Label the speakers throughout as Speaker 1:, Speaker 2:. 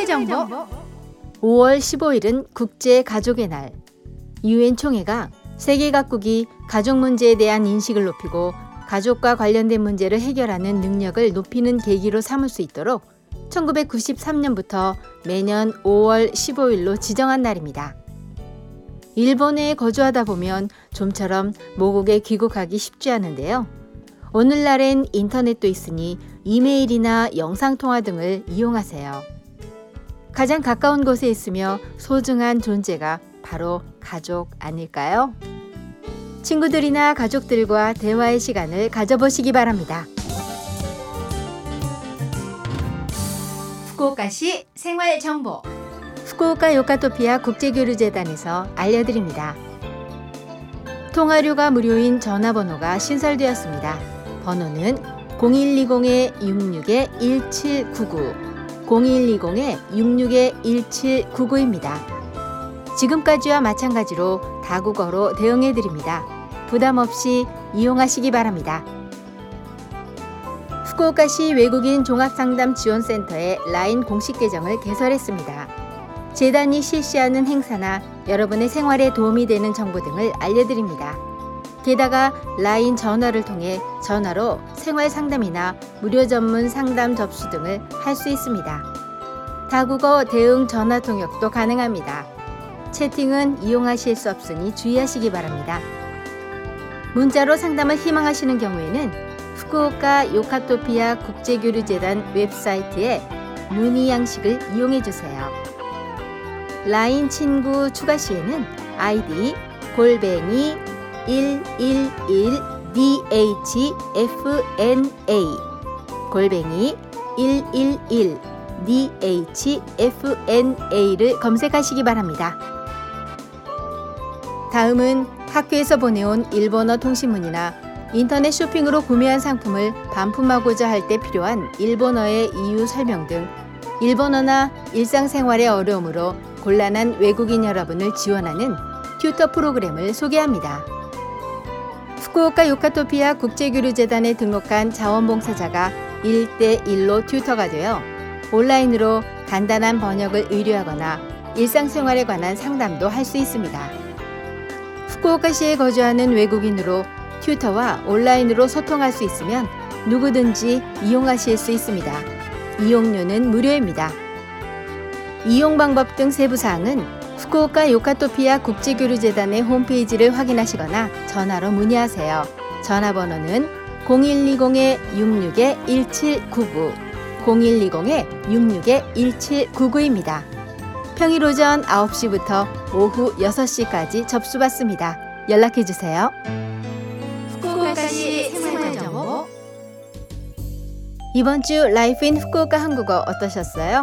Speaker 1: 생활 정보 5월 15일은 국제 가족의 날. 유엔 총회가 세계 각국이 가족 문제에 대한 인식을 높이고 가족과 관련된 문제를 해결하는 능력을 높이는 계기로 삼을 수 있도록 1993년부터 매년 5월 15일로 지정한 날입니다. 일본에 거주하다 보면 좀처럼 모국에 귀국하기 쉽지 않은데요. 오늘날엔 인터넷도 있으니 이메일이나 영상통화 등을 이용하세요. 가장 가까운 곳에 있으며 소중한 존재가 바로 가족 아닐까요? 친구들이나 가족들과 대화의 시간을 가져보시기 바랍니다. 후쿠오카시 생활 정보 후쿠오카 요카토피아 국제교류재단에서 알려드립니다. 통화료가 무료인 전화번호가 신설되었습니다. 번호는 0120-66-1799 0120-66-1799입니다. 지금까지와 마찬가지로 다국어로 대응해 드립니다. 부담 없이 이용하시기 바랍니다. 후쿠오카시 외국인 종합상담지원센터의 라인 공식 계정을 개설했습니다. 재단이 실시하는 행사나 여러분의 생활에 도움이 되는 정보 등을 알려드립니다. 게다가 라인 전화를 통해 전화로 생활 상담이나 무료 전문 상담 접수 등을 할 수 있습니다. 다국어 대응 전화 통역도 가능합니다. 채팅은 이용하실 수 없으니 주의하시기 바랍니다. 문자로 상담을 희망하시는 경우에는 후쿠오카 요카토피아 국제교류재단 웹사이트에 문의 양식을 이용해 주세요. 라인 친구 추가 시에는 아이디 골뱅이 111dhfna 골뱅이 111dhfna를 검색하시기 바랍니다. 다음은 학교에서 보내온 일본어 통신문이나 인터넷 쇼핑으로 구매한 상품을 반품하고자 할 때 필요한 일본어의 이유 설명 등 일본어나 일상생활의 어려움으로 곤란한 외국인 여러분을 지원하는 튜터 프로그램을 소개합니다. 후쿠오카 요카토피아 국제교류재단에 등록한 자원봉사자가 1대1로 튜터가 되어 온라인으로 간단한 번역을 의뢰하거나 일상생활에 관한 상담도 할 수 있습니다. 후쿠오카시에 거주하는 외국인으로 튜터와 온라인으로 소통할 수 있으면 누구든지 이용하실 수 있습니다. 이용료는 무료입니다. 이용 방법 등 세부 사항은 후쿠오카 요카토피아 국제교류재단의 홈페이지를 확인하시거나 전화로 문의하세요. 전화번호는 0120-66-1799, 0120-66-1799입니다. 평일 오전 9시부터 오후 6시까지 접수받습니다. 연락해주세요. 후쿠오카시 생활정보 이번 주 Life in Fukuoka 한국어 어떠셨어요?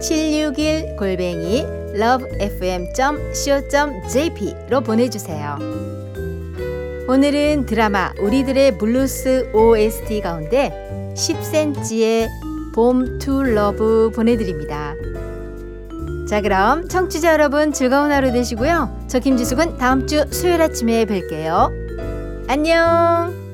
Speaker 1: 761 골뱅이 lovefm.co.jp로 보내주세요. 오늘은 드라마 우리들의 블루스 OST 가운데 10cm의 For Love 보내드립니다. 자 그럼 청취자 여러분 즐거운 하루 되시고요. 저 김지숙은 다음 주 수요일 아침에 뵐게요. 안녕